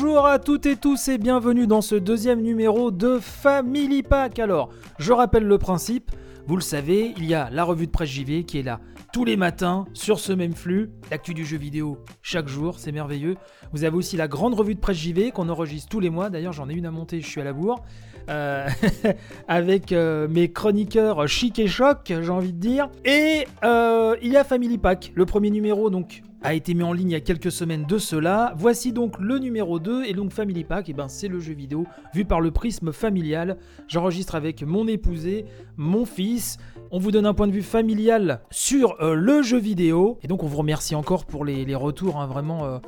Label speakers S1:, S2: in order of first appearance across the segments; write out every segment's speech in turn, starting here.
S1: Bonjour à toutes et tous et bienvenue dans ce deuxième numéro de Family Pack. Alors, je rappelle le principe, vous le savez, il y a la revue de presse JV qui est là tous les matins sur ce même flux, l'actu du jeu vidéo chaque jour, c'est merveilleux. Vous avez aussi la grande revue de presse JV qu'on enregistre tous les mois, d'ailleurs j'en ai une à monter, je suis à la bourre. Euh, avec euh, mes chroniqueurs chic et choc, j'ai envie de dire. Et euh, il y a Family Pack, le premier numéro donc a été mis en ligne il y a quelques semaines de cela. Voici donc le numéro 2 et donc Family Pack, et eh ben c'est le jeu vidéo vu par le prisme familial. J'enregistre avec mon épousé, mon fils. On vous donne un point de vue familial sur le jeu vidéo. Et donc on vous remercie encore pour les, retours hein, vraiment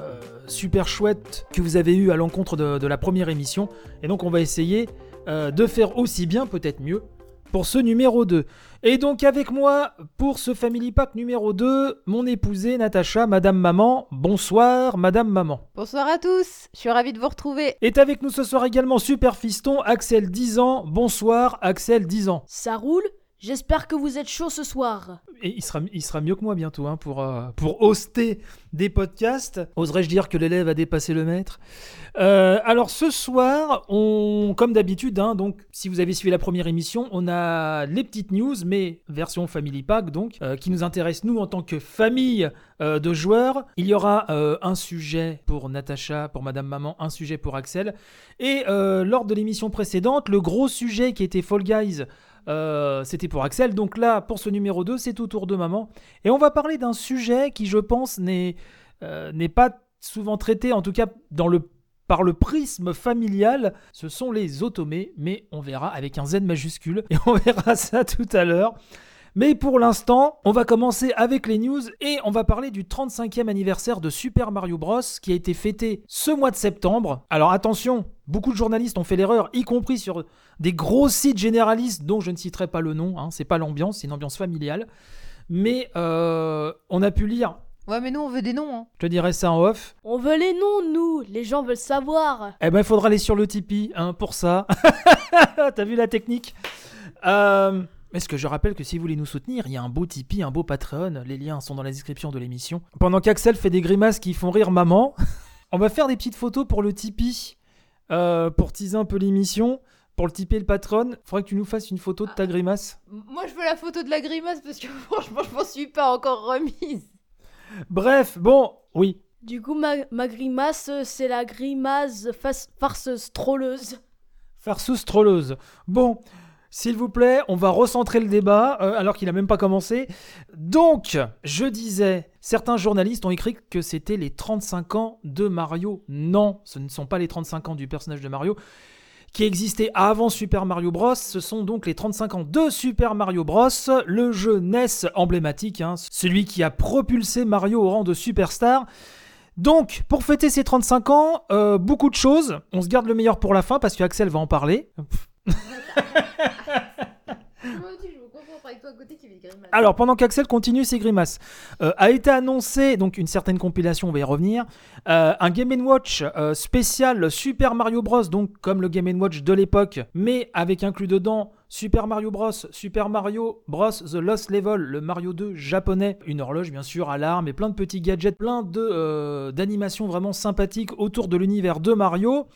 S1: super chouettes que vous avez eu à l'encontre de la première émission. Et donc on va essayer euh, de faire aussi bien, peut-être mieux, pour ce numéro 2. Et donc avec moi, pour ce Family Pack numéro 2, mon épousée Natacha, Madame Maman. Bonsoir, Madame Maman.
S2: Bonsoir à tous, je suis ravie de vous retrouver.
S1: Est avec nous ce soir également Super Fiston, Axel 10 ans. Bonsoir, Axel 10 ans.
S3: Ça roule J'espère que vous êtes chaud ce soir.
S1: Il sera, il sera mieux que moi bientôt hein, pour, euh, pour hoster des podcasts. Oserais-je dire que l'élève a dépassé le maître? Euh, Alors ce soir, on, comme d'habitude, hein, donc si vous avez suivi la première émission, on a les petites news, mais version Family Pack, donc, euh, qui nous intéresse nous en tant que famille de joueurs. Il y aura un sujet pour Natacha, pour Madame Maman, un sujet pour Axel. Et lors de l'émission précédente, le gros sujet qui était Fall Guys. Euh, c'était pour Axel. Donc là, pour ce numéro 2, c'est au tour de maman. Et on va parler d'un sujet qui, je pense, n'est euh, pas souvent traité, en tout cas par le prisme familial. Ce sont les automés, mais on verra avec un Z majuscule. Et on verra ça tout à l'heure. Mais pour l'instant, on va commencer avec les news et on va parler du 35e anniversaire de Super Mario Bros qui a été fêté ce mois de septembre. Alors attention, beaucoup de journalistes ont fait l'erreur, y compris sur des gros sites généralistes dont je ne citerai pas le nom, hein, c'est pas l'ambiance, c'est une ambiance familiale. Mais euh, on a pu lire
S2: Ouais, mais nous, on veut des noms. Hein.
S1: Je te dirai ça en off.
S3: On veut les noms, nous. Les gens veulent savoir.
S1: Eh ben, il faudra aller sur le Tipeee, hein, pour ça. T'as vu la technique? Euh, est-ce que je rappelle que si vous voulez nous soutenir, il y a un beau Tipeee, un beau Patreon, les liens sont dans la description de l'émission. Pendant qu'Axel fait des grimaces qui font rire maman, on va faire des petites photos pour le Tipeee, euh, pour teaser un peu l'émission. Pour le Tipeee et le patron, faudrait que tu nous fasses une photo de ta grimace.
S2: Moi, je veux la photo de la grimace parce que franchement, je m'en suis pas encore remise.
S1: Bref, bon, oui.
S3: Du coup, ma, grimace, c'est la grimace farceuse trolleuse.
S1: Farceuse trolleuse. Bon, s'il vous plaît, on va recentrer le débat euh, alors qu'il n'a même pas commencé. Donc, je disais, certains journalistes ont écrit que c'était les 35 ans de Mario. Non, ce ne sont pas les 35 ans du personnage de Mario qui existait avant Super Mario Bros. Ce sont donc les 35 ans de Super Mario Bros. Le jeu NES emblématique, hein, celui qui a propulsé Mario au rang de superstar. Donc, pour fêter ses 35 ans, euh, beaucoup de choses. On se garde le meilleur pour la fin parce que Axel va en parler. Alors, pendant qu'Axel continue ses grimaces, euh, a été annoncé, donc une certaine compilation, on va y revenir, euh, un Game Watch euh, spécial Super Mario Bros, donc comme le Game Watch de l'époque, mais avec inclus dedans Super Mario Bros, Super Mario Bros, The Lost Level, le Mario 2 japonais, une horloge bien sûr, alarme et plein de petits gadgets, plein d'animations vraiment sympathiques autour de l'univers de Mario.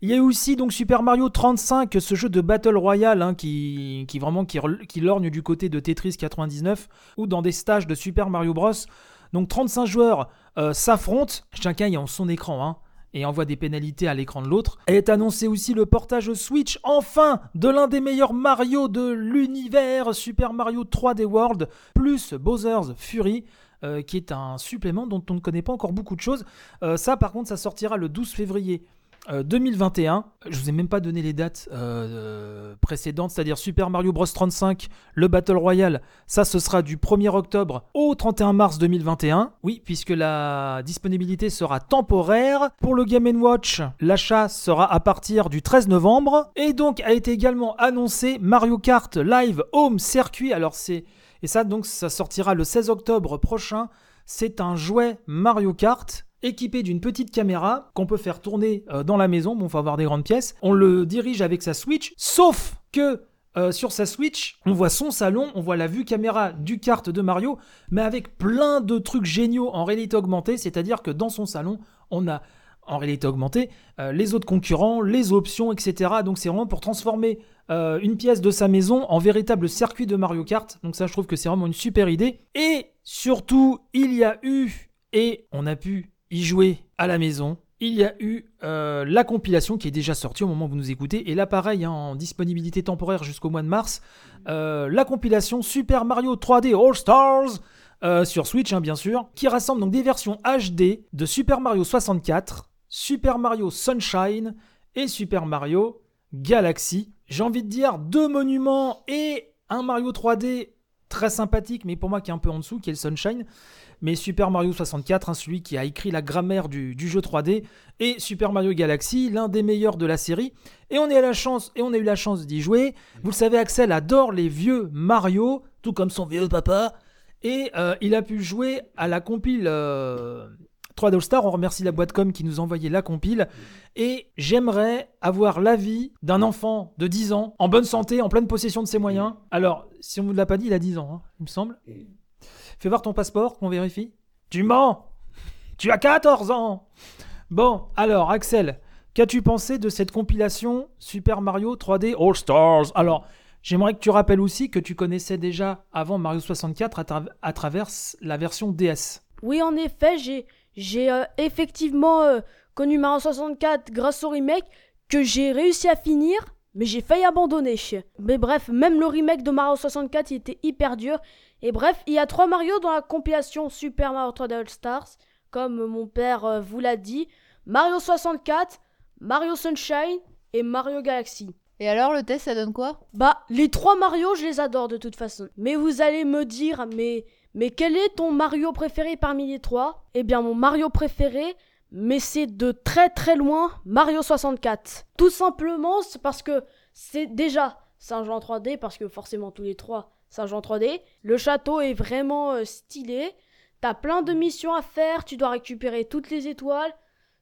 S1: Il y a aussi donc Super Mario 35, ce jeu de Battle Royale hein, qui, vraiment qui, qui lorgne du côté de Tetris 99 ou dans des stages de Super Mario Bros. Donc 35 joueurs euh, s'affrontent, chacun ayant son écran hein, et envoie des pénalités à l'écran de l'autre. Est annoncé aussi le portage Switch enfin de l'un des meilleurs Mario de l'univers, Super Mario 3D World, plus Bowser's Fury. Euh, qui est un supplément dont on ne connaît pas encore beaucoup de choses. Euh, ça, par contre, ça sortira le 12 février 2021, euh, je vous ai même pas donné les dates euh, précédentes, c'est-à-dire Super Mario Bros 35, le Battle Royale, ça ce sera du 1er octobre au 31 mars 2021. Oui, puisque la disponibilité sera temporaire. Pour le Game Watch, l'achat sera à partir du 13 novembre. Et donc a été également annoncé Mario Kart Live Home Circuit. Alors c'est... Et ça donc ça sortira le 16 octobre prochain. C'est un jouet Mario Kart équipé d'une petite caméra qu'on peut faire tourner euh, dans la maison. Bon, il faut avoir des grandes pièces. On le dirige avec sa Switch, sauf que euh, sur sa Switch, on voit son salon, on voit la vue caméra du kart de Mario, mais avec plein de trucs géniaux en réalité augmentée, c'est-à-dire que dans son salon, on a en réalité augmentée, euh, les autres concurrents, les options, etc. Donc c'est vraiment pour transformer une pièce de sa maison en véritable circuit de Mario Kart. Donc ça, je trouve que c'est vraiment une super idée. Et surtout, il y a eu, et on a pu y jouer à la maison, il y a eu euh, la compilation qui est déjà sortie au moment où vous nous écoutez. Et là, pareil, hein, en disponibilité temporaire jusqu'au mois de mars, euh, la compilation Super Mario 3D All Stars. euh, sur Switch, hein, bien sûr, qui rassemble donc des versions HD de Super Mario 64, Super Mario Sunshine et Super Mario Galaxy. J'ai envie de dire deux monuments et un Mario 3D très sympathique, mais pour moi qui est un peu en dessous, qui est le Sunshine. Mais Super Mario 64, hein, celui qui a écrit la grammaire du, jeu 3D, et Super Mario Galaxy, l'un des meilleurs de la série. Et on, est à la chance, et on a eu la chance d'y jouer. Vous le savez, Axel adore les vieux Mario, tout comme son vieux papa. Et euh, il a pu jouer à la compile euh, 3D All Star. On remercie la boîte com qui nous a envoyé la compile. Et j'aimerais avoir l'avis d'un enfant de 10 ans, en bonne santé, en pleine possession de ses moyens. Alors, si on ne vous l'a pas dit, il a 10 ans, hein, il me semble. Fais voir ton passeport, qu'on vérifie. Tu mens Tu as 14 ans Bon, alors, Axel, qu'as-tu pensé de cette compilation Super Mario 3D All Stars Alors, j'aimerais que tu rappelles aussi que tu connaissais déjà avant Mario 64 à, à travers la version DS.
S3: Oui, en effet, j'ai j'ai euh, effectivement euh, connu Mario 64 grâce au remake que j'ai réussi à finir, mais j'ai failli abandonner. Mais bref, même le remake de Mario 64 il était hyper dur. Et bref, il y a trois Mario dans la compilation Super Mario 3D All Stars, comme mon père euh, vous l'a dit. Mario 64, Mario Sunshine et Mario Galaxy.
S2: Et alors, le test, ça donne quoi?
S3: Bah, les trois Mario, je les adore de toute façon. Mais vous allez me dire, mais, mais quel est ton Mario préféré parmi les trois? Eh bien, mon Mario préféré, mais c'est de très très loin Mario 64. Tout simplement, parce que c'est déjà, c'est un jeu en 3D, parce que forcément tous les trois, c'est un jeu en 3D. Le château est vraiment euh, stylé. T'as plein de missions à faire, tu dois récupérer toutes les étoiles,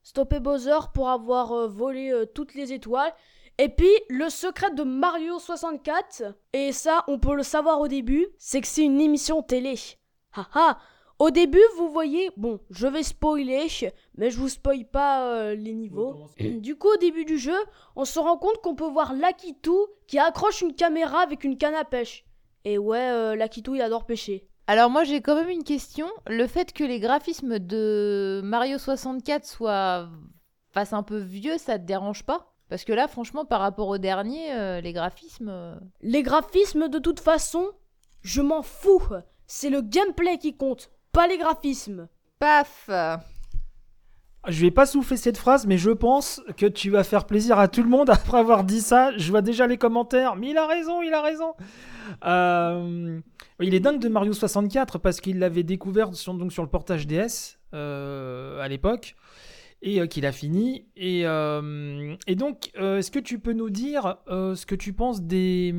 S3: stopper Bowser pour avoir euh, volé euh, toutes les étoiles. Et puis, le secret de Mario 64, et ça, on peut le savoir au début, c'est que c'est une émission télé. Haha Au début, vous voyez, bon, je vais spoiler, mais je vous spoil pas euh, les niveaux. Du coup, au début du jeu, on se rend compte qu'on peut voir Lakitu qui accroche une caméra avec une canne à pêche. Et ouais, euh, Lakitu, il adore pêcher.
S2: Alors moi j'ai quand même une question. Le fait que les graphismes de Mario 64 soient fassent un peu vieux, ça te dérange pas? Parce que là franchement par rapport au dernier, euh, les graphismes... euh,
S3: Les graphismes, de toute façon, je m'en fous. C'est le gameplay qui compte, pas les graphismes.
S2: Paf
S1: Je vais pas souffler cette phrase, mais je pense que tu vas faire plaisir à tout le monde après avoir dit ça. Je vois déjà les commentaires. Mais il a raison, il a raison. Euh, Il est dingue de Mario 64 parce qu'il l'avait découvert sur, donc sur le portage DS euh, à l'époque et euh, qu'il a fini. Et, euh, et donc, euh, est-ce que tu peux nous dire euh, ce que tu penses des,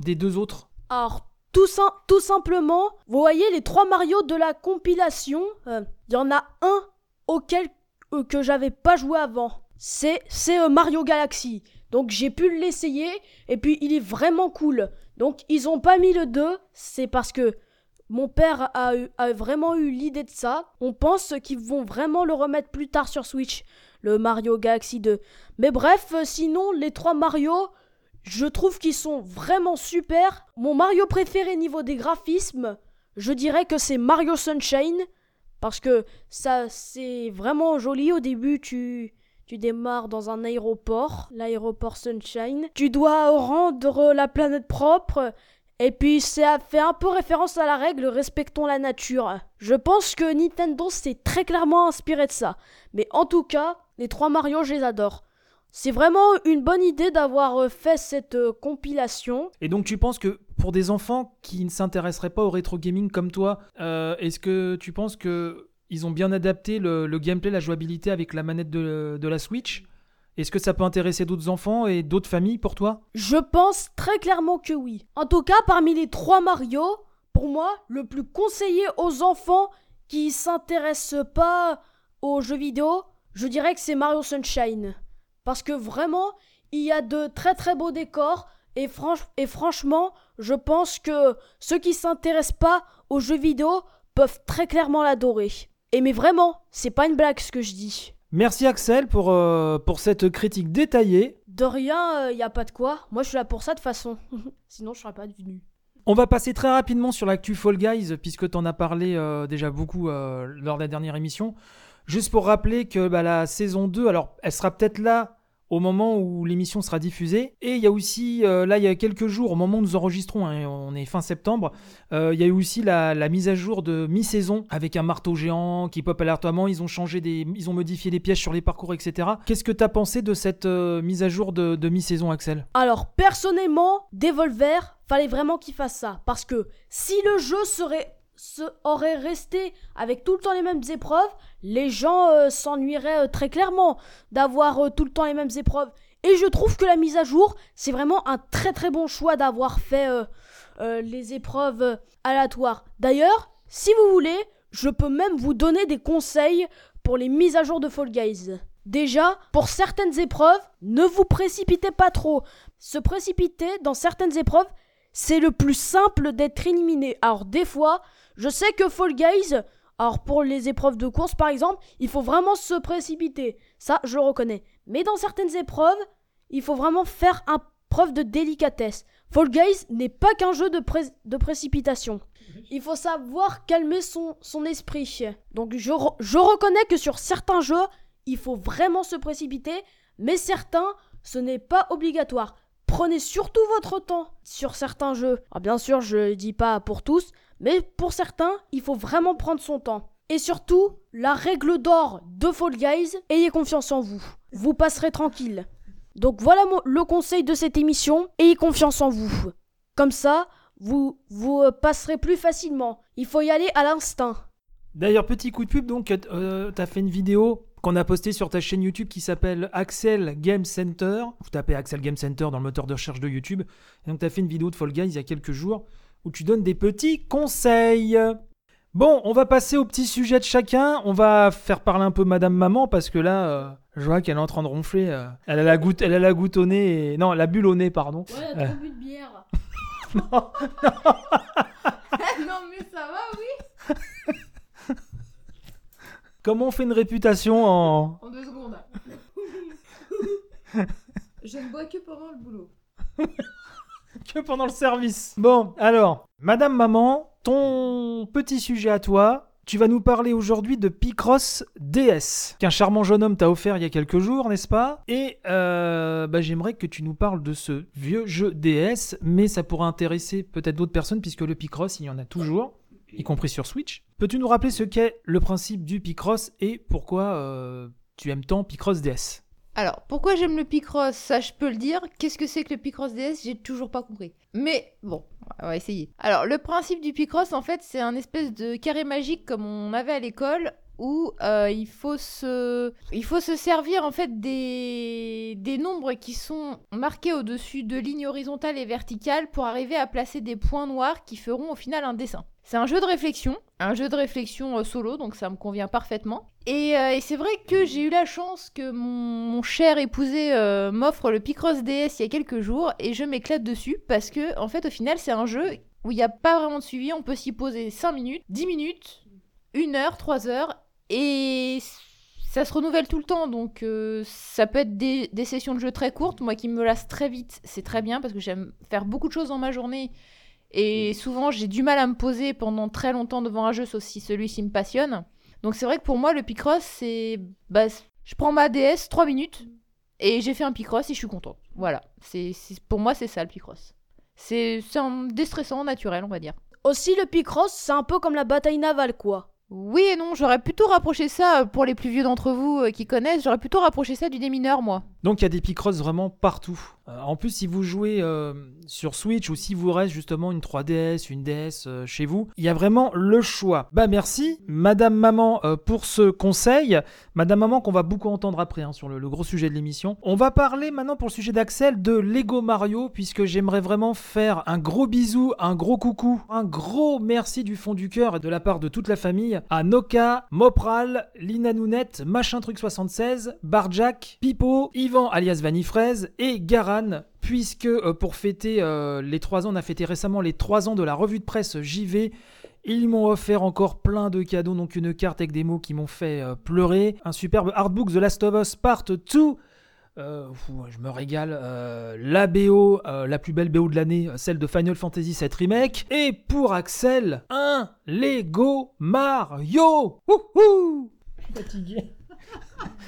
S1: des deux autres?
S3: Alors, tout, sim- tout simplement, vous voyez les trois Mario de la compilation, euh, il y en a un auquel euh, que j'avais pas joué avant. C'est euh, Mario Galaxy. Donc j'ai pu l'essayer et puis il est vraiment cool. Donc ils ont pas mis le 2, c'est parce que mon père a, a vraiment eu l'idée de ça. On pense qu'ils vont vraiment le remettre plus tard sur Switch, le Mario Galaxy 2. Mais bref, euh, sinon les trois Mario, je trouve qu'ils sont vraiment super. Mon Mario préféré niveau des graphismes, je dirais que c'est Mario Sunshine. Parce que ça, c'est vraiment joli. Au début, tu, tu démarres dans un aéroport, l'aéroport Sunshine. Tu dois rendre la planète propre. Et puis, ça fait un peu référence à la règle respectons la nature. Je pense que Nintendo s'est très clairement inspiré de ça. Mais en tout cas, les trois Mario, je les adore. C'est vraiment une bonne idée d'avoir euh, fait cette euh, compilation.
S1: Et donc tu penses que pour des enfants qui ne s'intéresseraient pas au rétro gaming comme toi, euh, est-ce que tu penses que ils ont bien adapté le, le gameplay, la jouabilité avec la manette de, de la Switch? Est-ce que ça peut intéresser d'autres enfants et d'autres familles pour toi?
S3: Je pense très clairement que oui. En tout cas, parmi les trois Mario, pour moi, le plus conseillé aux enfants qui s'intéressent pas aux jeux vidéo, je dirais que c'est Mario Sunshine. Parce que vraiment, il y a de très très beaux décors et, franch- et franchement, je pense que ceux qui s'intéressent pas aux jeux vidéo peuvent très clairement l'adorer. Et mais vraiment, c'est pas une blague ce que je dis.
S1: Merci Axel pour, euh, pour cette critique détaillée.
S3: De rien, il y a pas de quoi. Moi, je suis là pour ça de façon. Sinon, je serais pas venu.
S1: On va passer très rapidement sur l'actu Fall Guys, puisque tu en as parlé euh, déjà beaucoup euh, lors de la dernière émission. Juste pour rappeler que bah, la saison 2, alors elle sera peut-être là au moment où l'émission sera diffusée. Et il y a aussi, euh, là, il y a quelques jours, au moment où nous enregistrons, hein, on est fin septembre, euh, il y a eu aussi la, mise à jour de mi-saison avec un marteau géant qui pop alertoirement. Ils ont changé des, ils ont modifié les pièges sur les parcours, etc. Qu'est-ce que tu as pensé de cette euh, mise à jour de, mi-saison, Axel?
S3: Alors, personnellement, Devolver, fallait vraiment qu'il fasse ça. Parce que si le jeu serait se, aurait resté avec tout le temps les mêmes épreuves, les gens euh, s'ennuieraient euh, très clairement d'avoir euh, tout le temps les mêmes épreuves. Et je trouve que la mise à jour, c'est vraiment un très très bon choix d'avoir fait les épreuves aléatoires. D'ailleurs, si vous voulez, je peux même vous donner des conseils pour les mises à jour de Fall Guys. Déjà, pour certaines épreuves, ne vous précipitez pas trop. Se précipiter dans certaines épreuves, c'est le plus simple d'être éliminé. Alors des fois, je sais que Fall Guys, alors pour les épreuves de course par exemple, il faut vraiment se précipiter. Ça, je le reconnais. Mais dans certaines épreuves, il faut vraiment faire un preuve de délicatesse. Fall Guys n'est pas qu'un jeu de, de précipitation. Il faut savoir calmer son, son esprit. Donc je, je reconnais que sur certains jeux, il faut vraiment se précipiter, mais certains, ce n'est pas obligatoire. Prenez surtout votre temps sur certains jeux. Alors bien sûr, je dis pas pour tous, mais pour certains, il faut vraiment prendre son temps. Et surtout, la règle d'or de Fall Guys, ayez confiance en vous. Vous passerez tranquille. Donc voilà le conseil de cette émission, ayez confiance en vous. Comme ça, vous vous euh, passerez plus facilement. Il faut y aller à l'instinct.
S1: D'ailleurs, petit coup de pub, donc, euh, tu as fait une vidéo qu'on a postée sur ta chaîne YouTube qui s'appelle Axel Game Center. Vous tapez Axel Game Center dans le moteur de recherche de YouTube. Et donc, tu as fait une vidéo de Fall Guys il y a quelques jours où tu donnes des petits conseils. Bon, on va passer au petit sujet de chacun. On va faire parler un peu Madame Maman parce que là, euh, je vois qu'elle est en train de ronfler. euh. elle, a la goutte, elle a la goutte au nez. Et... Non, la bulle au nez, pardon.
S3: Ouais,
S1: trop
S3: bu de bière.
S2: non, mais ça va, oui.
S1: Comment on fait une réputation en.
S2: En deux secondes. Je ne bois que pendant le boulot.
S1: Que pendant le service. Bon, alors, Madame Maman, ton petit sujet à toi. Tu vas nous parler aujourd'hui de Picross DS, qu'un charmant jeune homme t'a offert il y a quelques jours, n'est-ce pas? Et euh, bah, j'aimerais que tu nous parles de ce vieux jeu DS, mais ça pourrait intéresser peut-être d'autres personnes, puisque le Picross, il y en a toujours, y compris sur Switch. Peux-tu nous rappeler ce qu'est le principe du Picross et pourquoi euh, tu aimes tant Picross DS
S2: Alors, pourquoi j'aime le Picross Ça, je peux le dire. Qu'est-ce que c'est que le Picross DS J'ai toujours pas compris. Mais bon, on va essayer. Alors, le principe du Picross, en fait, c'est un espèce de carré magique comme on avait à l'école où euh, il, faut se... servir en fait des... des nombres qui sont marqués au-dessus de lignes horizontales et verticales pour arriver à placer des points noirs qui feront au final un dessin. C'est un jeu de réflexion, un jeu de réflexion euh, solo, donc ça me convient parfaitement. Et, euh, et c'est vrai que j'ai eu la chance que mon, cher épousé euh, m'offre le Picross DS il y a quelques jours et je m'éclate dessus parce que, en fait, au final, c'est un jeu où il n'y a pas vraiment de suivi. On peut s'y poser 5 minutes, 10 minutes, 1 heure, 3 heures et ça se renouvelle tout le temps. Donc ça peut être des, des sessions de jeu très courtes. Moi qui me lasse très vite, c'est très bien parce que j'aime faire beaucoup de choses dans ma journée. Et souvent, j'ai du mal à me poser pendant très longtemps devant un jeu, sauf si celui-ci me passionne. Donc c'est vrai que pour moi, le Picross, c'est... Bah, je prends ma DS, 3 minutes, et j'ai fait un Picross et je suis contente. Voilà. C'est, pour moi, c'est ça, le Picross. C'est, c'est un déstressant naturel, on va dire.
S3: Aussi, le Picross, c'est un peu comme la bataille navale, quoi.
S2: Oui et non, j'aurais plutôt rapproché ça, euh, pour les plus vieux d'entre vous euh, qui connaissent, j'aurais plutôt rapproché ça du démineur, moi.
S1: Donc il y a des Picross vraiment partout. Euh, en plus, si vous jouez euh, sur Switch ou si vous reste justement une 3DS, une DS euh, chez vous, il y a vraiment le choix. Bah merci, Madame Maman, pour ce conseil. Madame Maman qu'on va beaucoup entendre après hein, sur le, gros sujet de l'émission. On va parler maintenant pour le sujet d'Axel de Lego Mario, puisque j'aimerais vraiment faire un gros bisou, un gros coucou, un gros merci du fond du cœur et de la part de toute la famille à Noka, Mopral, Lina Nounette, Machin Truc 76, Barjack, Pipo, Yvan alias Vanifraise et Garan, puisque euh, pour fêter euh, les 3 ans, on a fêté récemment les 3 ans de la revue de presse JV Ils m'ont offert encore plein de cadeaux, donc une carte avec des mots qui m'ont fait euh, pleurer, un superbe artbook The Last of Us Part 2. Euh, fou, je me régale. La BO, la plus belle BO de l'année, celle de Final Fantasy VII Remake. Et pour Axel, un Lego Mario. Wouhou Je suis fatigué.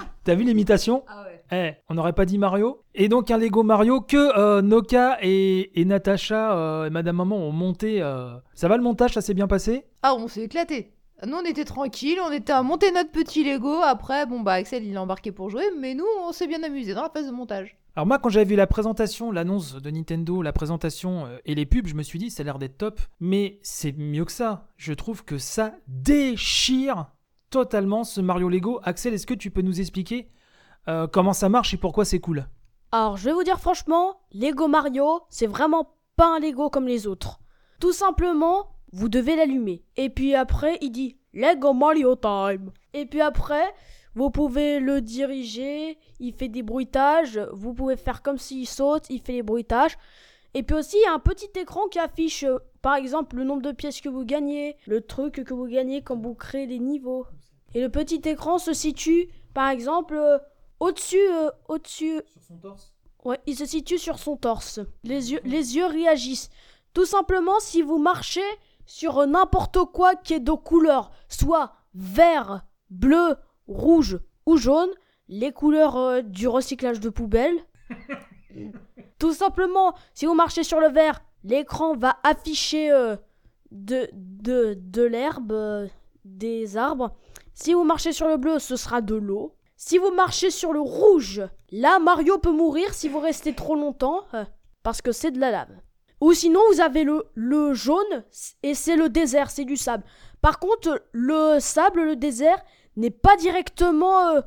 S1: T'as vu l'imitation
S2: Ah ouais.
S1: Eh, on n'aurait pas dit Mario Et donc un Lego Mario que euh, Noka et, et Natacha euh, et Madame Maman ont monté. euh. Ça va le montage, ça s'est bien passé?
S2: Ah, on s'est éclaté. Nous, on était tranquille, on était à monter notre petit Lego. Après, bon, bah, Axel, il est embarqué pour jouer, mais nous, on s'est bien amusé dans la phase de montage.
S1: Alors moi, quand j'avais vu la présentation, l'annonce de Nintendo, la présentation euh, et les pubs, je me suis dit, ça a l'air d'être top. Mais c'est mieux que ça. Je trouve que ça déchire totalement ce Mario Lego. Axel, est-ce que tu peux nous expliquer euh, comment ça marche et pourquoi c'est cool?
S3: Alors, je vais vous dire franchement, Lego Mario, c'est vraiment pas un Lego comme les autres. Tout simplement, vous devez l'allumer. Et puis après, il dit Lego Mario Time. Et puis après, vous pouvez le diriger, il fait des bruitages, vous pouvez faire comme s'il saute, il fait les bruitages. Et puis aussi, il y a un petit écran qui affiche, euh, par exemple, le nombre de pièces que vous gagnez, le truc que vous gagnez quand vous créez les niveaux. Et le petit écran se situe, par exemple, euh, au-dessus, euh, au-dessus,
S1: Sur son torse?
S3: Ouais, il se situe sur son torse. Les yeux, les yeux réagissent. Tout simplement, si vous marchez sur n'importe quoi qui est de couleur, soit vert, bleu, rouge ou jaune, les couleurs euh, du recyclage de poubelle. Tout simplement, si vous marchez sur le vert, l'écran va afficher euh, de, de, de l'herbe, euh, des arbres. Si vous marchez sur le bleu, ce sera de l'eau. Si vous marchez sur le rouge, là Mario peut mourir si vous restez trop longtemps, euh, parce que c'est de la lave. Ou sinon vous avez le, jaune, et c'est le désert, c'est du sable. Par contre, le sable, le désert, n'est pas directement euh,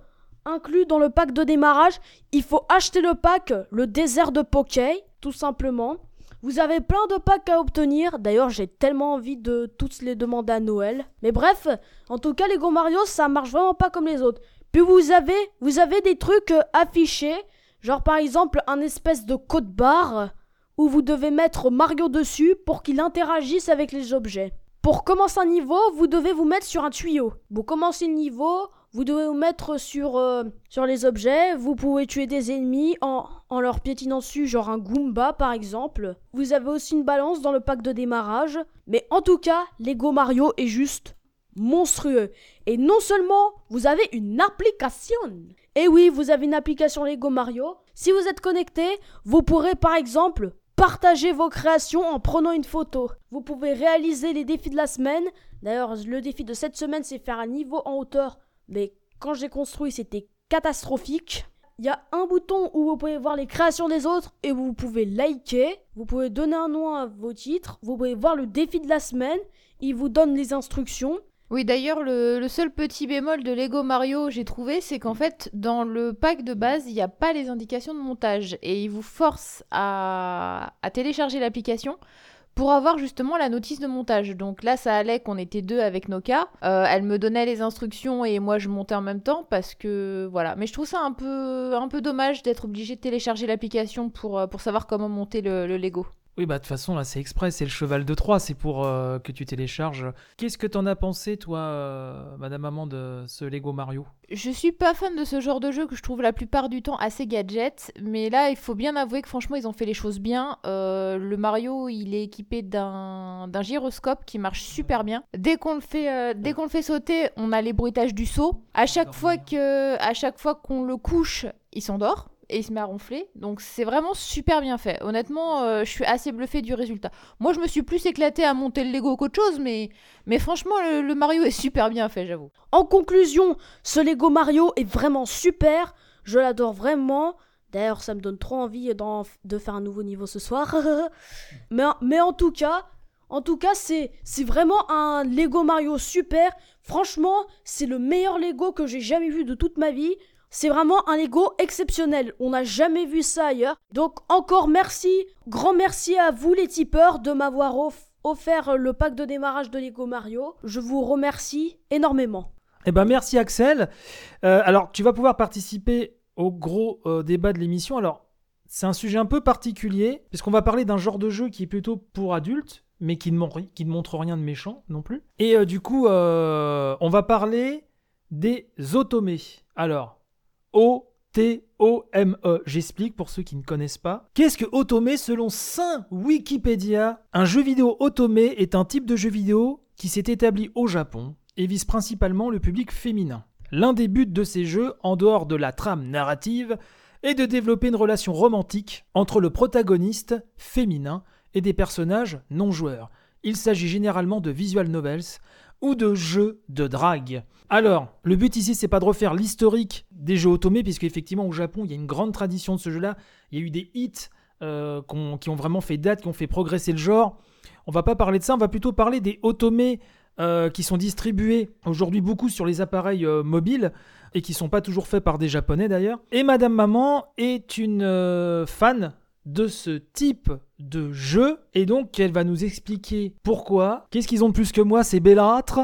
S3: inclus dans le pack de démarrage. Il faut acheter le pack, le désert de Poké, tout simplement. Vous avez plein de packs à obtenir. D'ailleurs, j'ai tellement envie de tous les demander à Noël. Mais bref, en tout cas, Lego Mario, ça marche vraiment pas comme les autres. Puis vous avez, vous avez des trucs euh, affichés, genre par exemple un espèce de code barre où vous devez mettre Mario dessus pour qu'il interagisse avec les objets. Pour commencer un niveau, vous devez vous mettre sur un tuyau. Vous commencez le niveau, vous devez vous mettre sur, euh, sur les objets, vous pouvez tuer des ennemis en, en leur piétinant dessus, genre un Goomba par exemple. Vous avez aussi une balance dans le pack de démarrage. Mais en tout cas, Lego Mario est juste monstrueux. Et non seulement vous avez une application. Et oui, vous avez une application Lego Mario. Si vous êtes connecté, vous pourrez par exemple partager vos créations en prenant une photo. Vous pouvez réaliser les défis de la semaine. D'ailleurs, le défi de cette semaine, c'est faire un niveau en hauteur. Mais quand j'ai construit, c'était catastrophique. Il y a un bouton où vous pouvez voir les créations des autres et vous pouvez liker. Vous pouvez donner un nom à vos titres. Vous pouvez voir le défi de la semaine. Il vous donne les instructions.
S2: Oui, d'ailleurs, le, seul petit bémol de Lego Mario, j'ai trouvé, c'est qu'en fait, dans le pack de base, il n'y a pas les indications de montage. Et il vous force à télécharger l'application pour avoir justement la notice de montage. Donc là, ça allait qu'on était deux avec Noka. Euh, elle me donnait les instructions et moi, je montais en même temps parce que voilà. Mais je trouve ça un peu, un peu dommage d'être obligé de télécharger l'application pour, euh, savoir comment monter le Lego.
S1: Oui, bah de toute façon, là, c'est exprès, c'est le cheval de Troie, c'est pour euh, que tu télécharges. Qu'est-ce que t'en as pensé, toi, euh, Madame Maman, de ce Lego Mario?
S2: Je suis pas fan de ce genre de jeu que je trouve la plupart du temps assez gadget, mais là il faut bien avouer que franchement ils ont fait les choses bien. Euh, le Mario il est équipé d'un d'un gyroscope qui marche super bien. Dès qu'on le fait dès qu'on le fait sauter, on a les bruitages du saut. À chaque fois que à chaque fois qu'on le couche, il s'endort et il se met à ronfler. Donc c'est vraiment super bien fait. Honnêtement, euh, je suis assez bluffée du résultat. Moi je me suis plus éclatée à monter le Lego qu'autre chose, mais mais franchement le, Mario est super bien fait, j'avoue.
S3: En conclusion, ce Lego Mario est vraiment super. Je l'adore vraiment. D'ailleurs, ça me donne trop envie de faire un nouveau niveau ce soir. mais, mais en tout cas, en tout cas, c'est vraiment un Lego Mario super. Franchement, c'est le meilleur Lego que j'ai jamais vu de toute ma vie. C'est vraiment un Lego exceptionnel. On n'a jamais vu ça ailleurs. Donc encore merci, grand merci à vous les tipeurs de m'avoir off- offert le pack de démarrage de Lego Mario. Je vous remercie énormément.
S1: Eh ben merci Axel. Euh, alors tu vas pouvoir participer au gros euh, débat de l'émission. Alors c'est un sujet un peu particulier puisqu'on va parler d'un genre de jeu qui est plutôt pour adultes, mais qui ne, mon- qui ne montrent rien de méchant non plus. Et euh, du coup, on va parler des otomés. Alors, O-T-O-M-E. E. J'explique pour ceux qui ne connaissent pas. Qu'est-ce que Otome selon Saint Wikipédia Un jeu vidéo Otome est un type de jeu vidéo qui s'est établi au Japon et vise principalement le public féminin. L'un des buts de ces jeux, en dehors de la trame narrative, est de développer une relation romantique entre le protagoniste féminin et des personnages non joueurs. Il s'agit généralement de visual novels ou de jeux de drague. Alors, le but ici, c'est pas de refaire l'historique des jeux automés, puisque effectivement au Japon, il y a une grande tradition de ce jeu-là. Il y a eu des hits euh, qui ont vraiment fait date, qui ont fait progresser le genre. On va pas parler de ça, on va plutôt parler des automés euh, qui sont distribués aujourd'hui beaucoup sur les appareils euh, mobiles et qui sont pas toujours faits par des japonais d'ailleurs. Et Madame Maman est une fan de ce type de jeu et donc elle va nous expliquer pourquoi. Qu'est-ce qu'ils ont de plus que moi, ces bellâtres?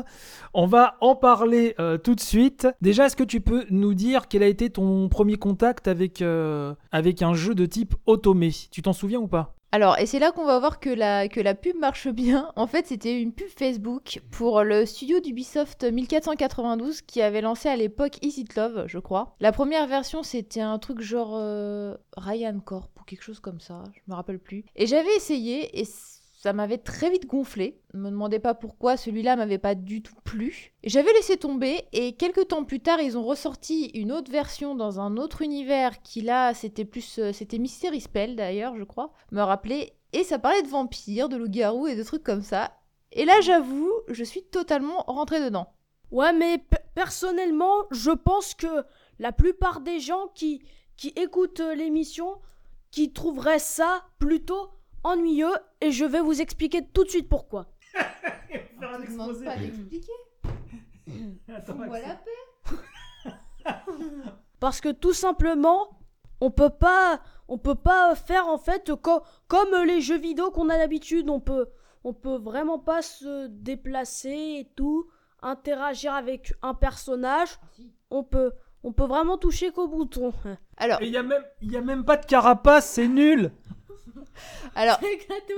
S1: On va en parler euh, tout de suite. Déjà, est-ce que tu peux nous dire quel a été ton premier contact avec, euh, avec un jeu de type automé Tu t'en souviens ou pas?
S2: Alors, et c'est là qu'on va voir que la, que la pub marche bien. En fait, c'était une pub Facebook pour le studio d'Ubisoft 1492 qui avait lancé à l'époque Is It Love, je crois. La première version, c'était un truc genre euh, Ryan Corp quelque chose comme ça, je me rappelle plus. Et j'avais essayé et ça m'avait très vite gonflé. Ne me demandez pas pourquoi, celui-là m'avait pas du tout plu. J'avais laissé tomber et quelques temps plus tard, ils ont ressorti une autre version dans un autre univers qui là, c'était plus euh, c'était Mystery Spell d'ailleurs, je crois, me rappeler et ça parlait de vampires, de loups-garous et de trucs comme ça. Et là, j'avoue, je suis totalement rentrée dedans.
S3: Ouais, mais pe- personnellement, je pense que la plupart des gens qui, qui écoutent euh, l'émission, qui trouveraient ça plutôt ennuyeux, et je vais vous expliquer tout de suite pourquoi.
S2: Te demande pas d'expliquer. Fous-moi la paix.
S3: Parce que tout simplement, on peut pas, on peut pas faire en fait co- comme les jeux vidéo qu'on a d'habitude. On peut, on peut vraiment pas se déplacer et tout, interagir avec un personnage. On peut, on peut vraiment toucher qu'au bouton.
S2: Alors,
S1: Et il y, a même- il y a même pas de carapace, c'est nul
S2: alors,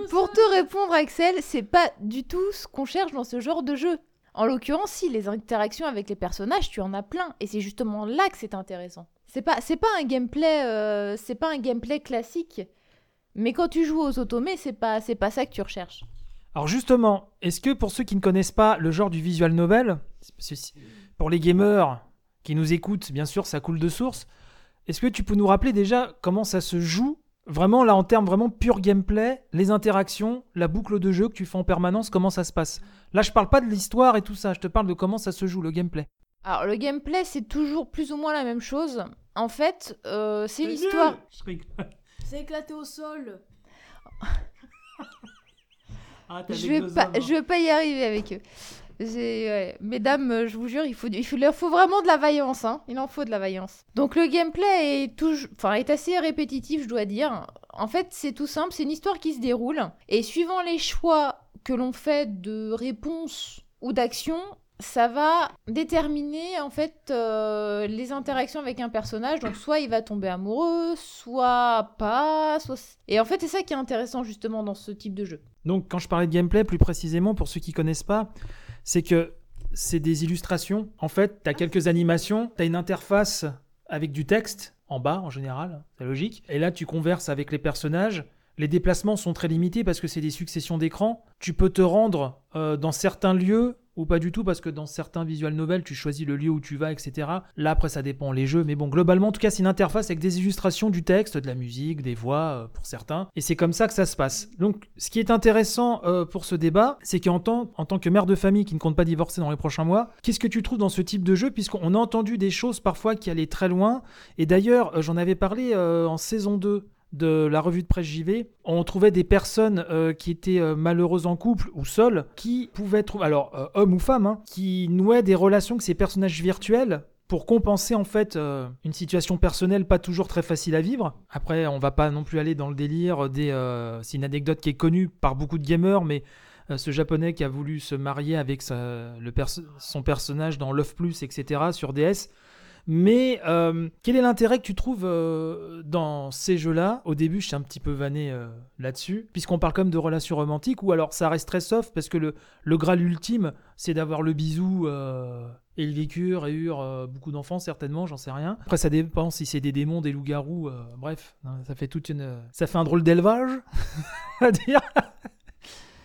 S2: Pour te répondre, Axel, c'est pas du tout ce qu'on cherche dans ce genre de jeu. En l'occurrence, si les interactions avec les personnages, tu en as plein, et c'est justement là que c'est intéressant. C'est pas, c'est pas un gameplay, euh, c'est pas un gameplay classique. Mais quand tu joues aux automés, c'est pas, c'est pas ça que tu recherches.
S1: Alors justement, est-ce que pour ceux qui ne connaissent pas le genre du visual novel, pour les gamers qui nous écoutent, bien sûr, ça coule de source, est-ce que tu peux nous rappeler déjà comment ça se joue Vraiment, là, en termes vraiment pur gameplay, les interactions, la boucle de jeu que tu fais en permanence, comment ça se passe? Là, je parle pas de l'histoire et tout ça, je te parle de comment ça se joue, le gameplay.
S2: Alors le gameplay, c'est toujours plus ou moins la même chose. En fait, euh, c'est l'histoire.
S3: C'est éclaté au sol.
S1: Ah,
S2: Je vais pas,
S1: avant.
S2: je vais pas y arriver avec eux. Mesdames, euh, je vous jure, il il faut, vraiment de la vaillance. Hein. Il en faut de la vaillance. Donc le gameplay est, assez répétitif, je dois dire. En fait, c'est tout simple, c'est une histoire qui se déroule. Et suivant les choix que l'on fait de réponse ou d'action, ça va déterminer en fait euh, les interactions avec un personnage. Donc soit il va tomber amoureux, soit pas. Et en fait, c'est ça qui est intéressant justement dans ce type de jeu.
S1: Donc, quand je parlais de gameplay, plus précisément, pour ceux qui connaissent pas, c'est que c'est des illustrations. En fait, tu as quelques animations, tu as une interface avec du texte en bas en général, c'est logique. Et là, tu converses avec les personnages. Les déplacements sont très limités parce que c'est des successions d'écrans. Tu peux te rendre euh, dans certains lieux ou pas du tout parce que dans certains visual novels, tu choisis le lieu où tu vas, etc. Là, après, ça dépend les jeux. Mais bon, globalement, en tout cas, c'est une interface avec des illustrations du texte, de la musique, des voix euh, pour certains. Et c'est comme ça que ça se passe. Donc, ce qui est intéressant euh, pour ce débat, c'est qu'en tant, que mère de famille qui ne compte pas divorcer dans les prochains mois, qu'est-ce que tu trouves dans ce type de jeu Puisqu'on a entendu des choses parfois qui allaient très loin. Et d'ailleurs, euh, j'en avais parlé en saison 2 de la revue de presse JV, on trouvait des personnes euh, qui étaient euh, malheureuses en couple ou seules, qui pouvaient trouver, alors euh, hommes ou femmes, hein, qui nouaient des relations avec ces personnages virtuels pour compenser en fait euh, une situation personnelle pas toujours très facile à vivre. Après, on va pas non plus aller dans le délire des. c'est une anecdote qui est connue par beaucoup de gamers, mais ce japonais qui a voulu se marier avec le son personnage dans Love Plus, etc. sur DS. Mais euh, quel est l'intérêt que tu trouves euh, dans ces jeux-là? Au début, je suis un petit peu vanné euh, là-dessus, puisqu'on parle comme de relations romantiques, ou alors ça reste très soft, parce que le, le Graal ultime, c'est d'avoir le bisou et le eurent euh, beaucoup d'enfants, certainement, j'en sais rien. Après, ça dépend si c'est des démons, des loups-garous, bref, hein, ça fait toute une. Ça fait un drôle d'élevage, va dire.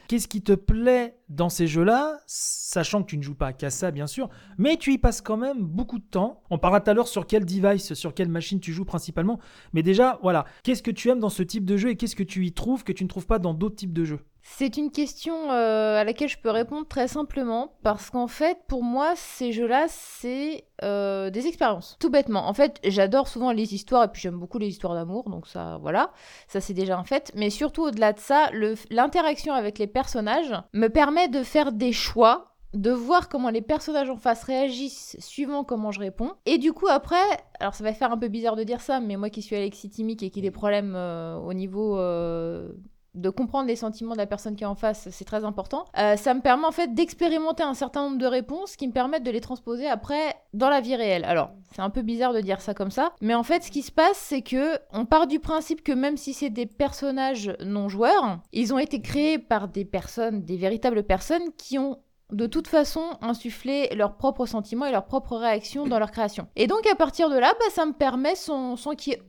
S1: Qu'est-ce qui te plaît dans ces jeux-là, sachant que tu ne joues pas qu'à ça, bien sûr, mais tu y passes quand même beaucoup de temps. On parlera tout à l'heure sur quel device, sur quelle machine tu joues principalement. Mais déjà, voilà, qu'est-ce que tu aimes dans ce type de jeu et qu'est-ce que tu y trouves que tu ne trouves pas dans d'autres types de jeux?
S2: C'est une question euh, à laquelle je peux répondre très simplement parce qu'en fait, pour moi, ces jeux-là, c'est euh, des expériences. Tout bêtement. En fait, j'adore souvent les histoires et puis j'aime beaucoup les histoires d'amour, donc ça, voilà, ça c'est déjà un fait. Mais surtout au-delà de ça, le- l'interaction avec les personnages me permet de faire des choix de voir comment les personnages en face réagissent suivant comment je réponds. Et du coup, après, alors ça va faire un peu bizarre de dire ça, mais moi qui suis alexithymique et qui ai des problèmes euh, au niveau euh, de comprendre les sentiments de la personne qui est en face, c'est très important. Euh, ça me permet en fait d'expérimenter un certain nombre de réponses qui me permettent de les transposer après dans la vie réelle. Alors, c'est un peu bizarre de dire ça comme ça, mais en fait, ce qui se passe, c'est que on part du principe que même si c'est des personnages non joueurs, ils ont été créés par des personnes, des véritables personnes qui ont de toute façon insuffler leurs propres sentiments et leurs propres réactions dans leur création. Et donc à partir de là, bah, ça me permet, sans, sans qu'il y ait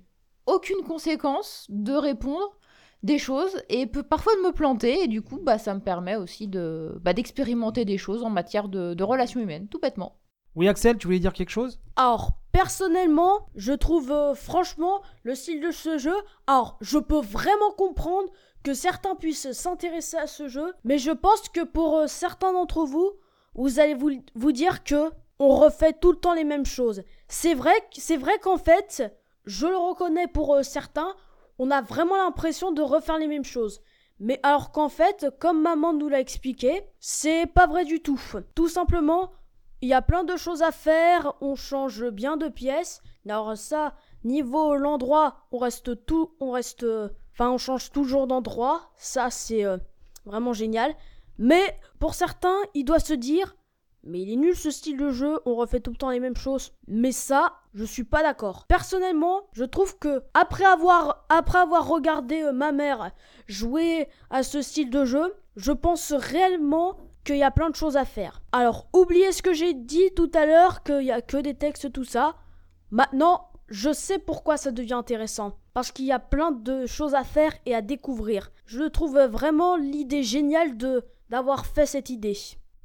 S2: aucune conséquence, de répondre des choses et peut parfois de me planter et du coup bah, ça me permet aussi de bah, d'expérimenter des choses en matière de, de relations humaines, tout bêtement.
S1: Oui, Axel, tu voulais dire quelque chose?
S3: Alors, personnellement, je trouve euh, franchement le style de ce jeu. Alors, je peux vraiment comprendre que certains puissent s'intéresser à ce jeu, mais je pense que pour euh, certains d'entre vous, vous allez vous, vous dire que on refait tout le temps les mêmes choses. C'est vrai, que- c'est vrai qu'en fait, je le reconnais pour euh, certains, on a vraiment l'impression de refaire les mêmes choses. Mais alors qu'en fait, comme maman nous l'a expliqué, c'est pas vrai du tout. Tout simplement, il y a plein de choses à faire, on change bien de pièces. Alors ça, niveau l'endroit, on reste tout, on reste, enfin on change toujours d'endroit. Ça c'est euh, vraiment génial. Mais pour certains, il doit se dire, mais il est nul ce style de jeu, on refait tout le temps les mêmes choses. Mais ça, je suis pas d'accord. Personnellement, je trouve que après avoir, regardé euh, ma mère jouer à ce style de jeu, je pense réellement qu'il y a plein de choses à faire. Alors, oubliez ce que j'ai dit tout à l'heure, qu'il y a que des textes, tout ça. Maintenant, je sais pourquoi ça devient intéressant. Parce qu'il y a plein de choses à faire et à découvrir. Je trouve vraiment l'idée géniale de d'avoir fait cette idée.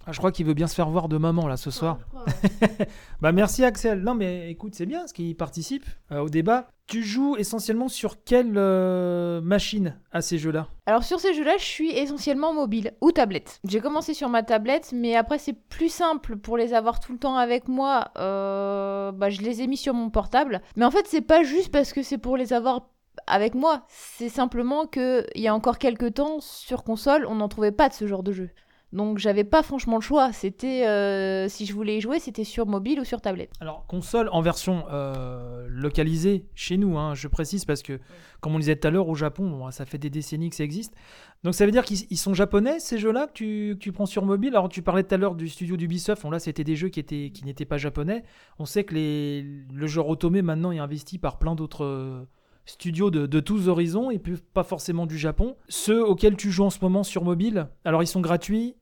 S1: Ah, Je crois qu'il veut bien se faire voir de maman là ce soir. Bah merci Axel. Non mais écoute, c'est bien ce qui participe euh, au débat. Tu joues essentiellement sur quelle euh, machine à ces jeux-là?
S2: Alors sur ces jeux-là, je suis essentiellement mobile ou tablette. J'ai commencé sur ma tablette, mais après c'est plus simple pour les avoir tout le temps avec moi. euh, bah, je les ai mis sur mon portable. Mais en fait, c'est pas juste parce que c'est pour les avoir avec moi. C'est simplement que il y a encore quelques temps sur console, on n'en trouvait pas de ce genre de jeu. Donc j'avais pas franchement le choix. C'était euh, si je voulais y jouer, c'était sur mobile ou sur tablette.
S1: Alors console en version euh, localisée chez nous, hein, je précise parce que comme on disait tout à l'heure au Japon, bon, ça fait des décennies que ça existe. Donc ça veut dire qu'ils ils sont japonais ces jeux-là que tu, que tu prends sur mobile? Alors tu parlais tout à l'heure du studio d'Ubisoft, bon là c'était des jeux qui étaient qui n'étaient pas japonais. On sait que les, le genre Otome maintenant est investi par plein d'autres euh, studios de, tous horizons et pas forcément du Japon. Ceux auxquels tu joues en ce moment sur mobile, alors ils sont gratuits,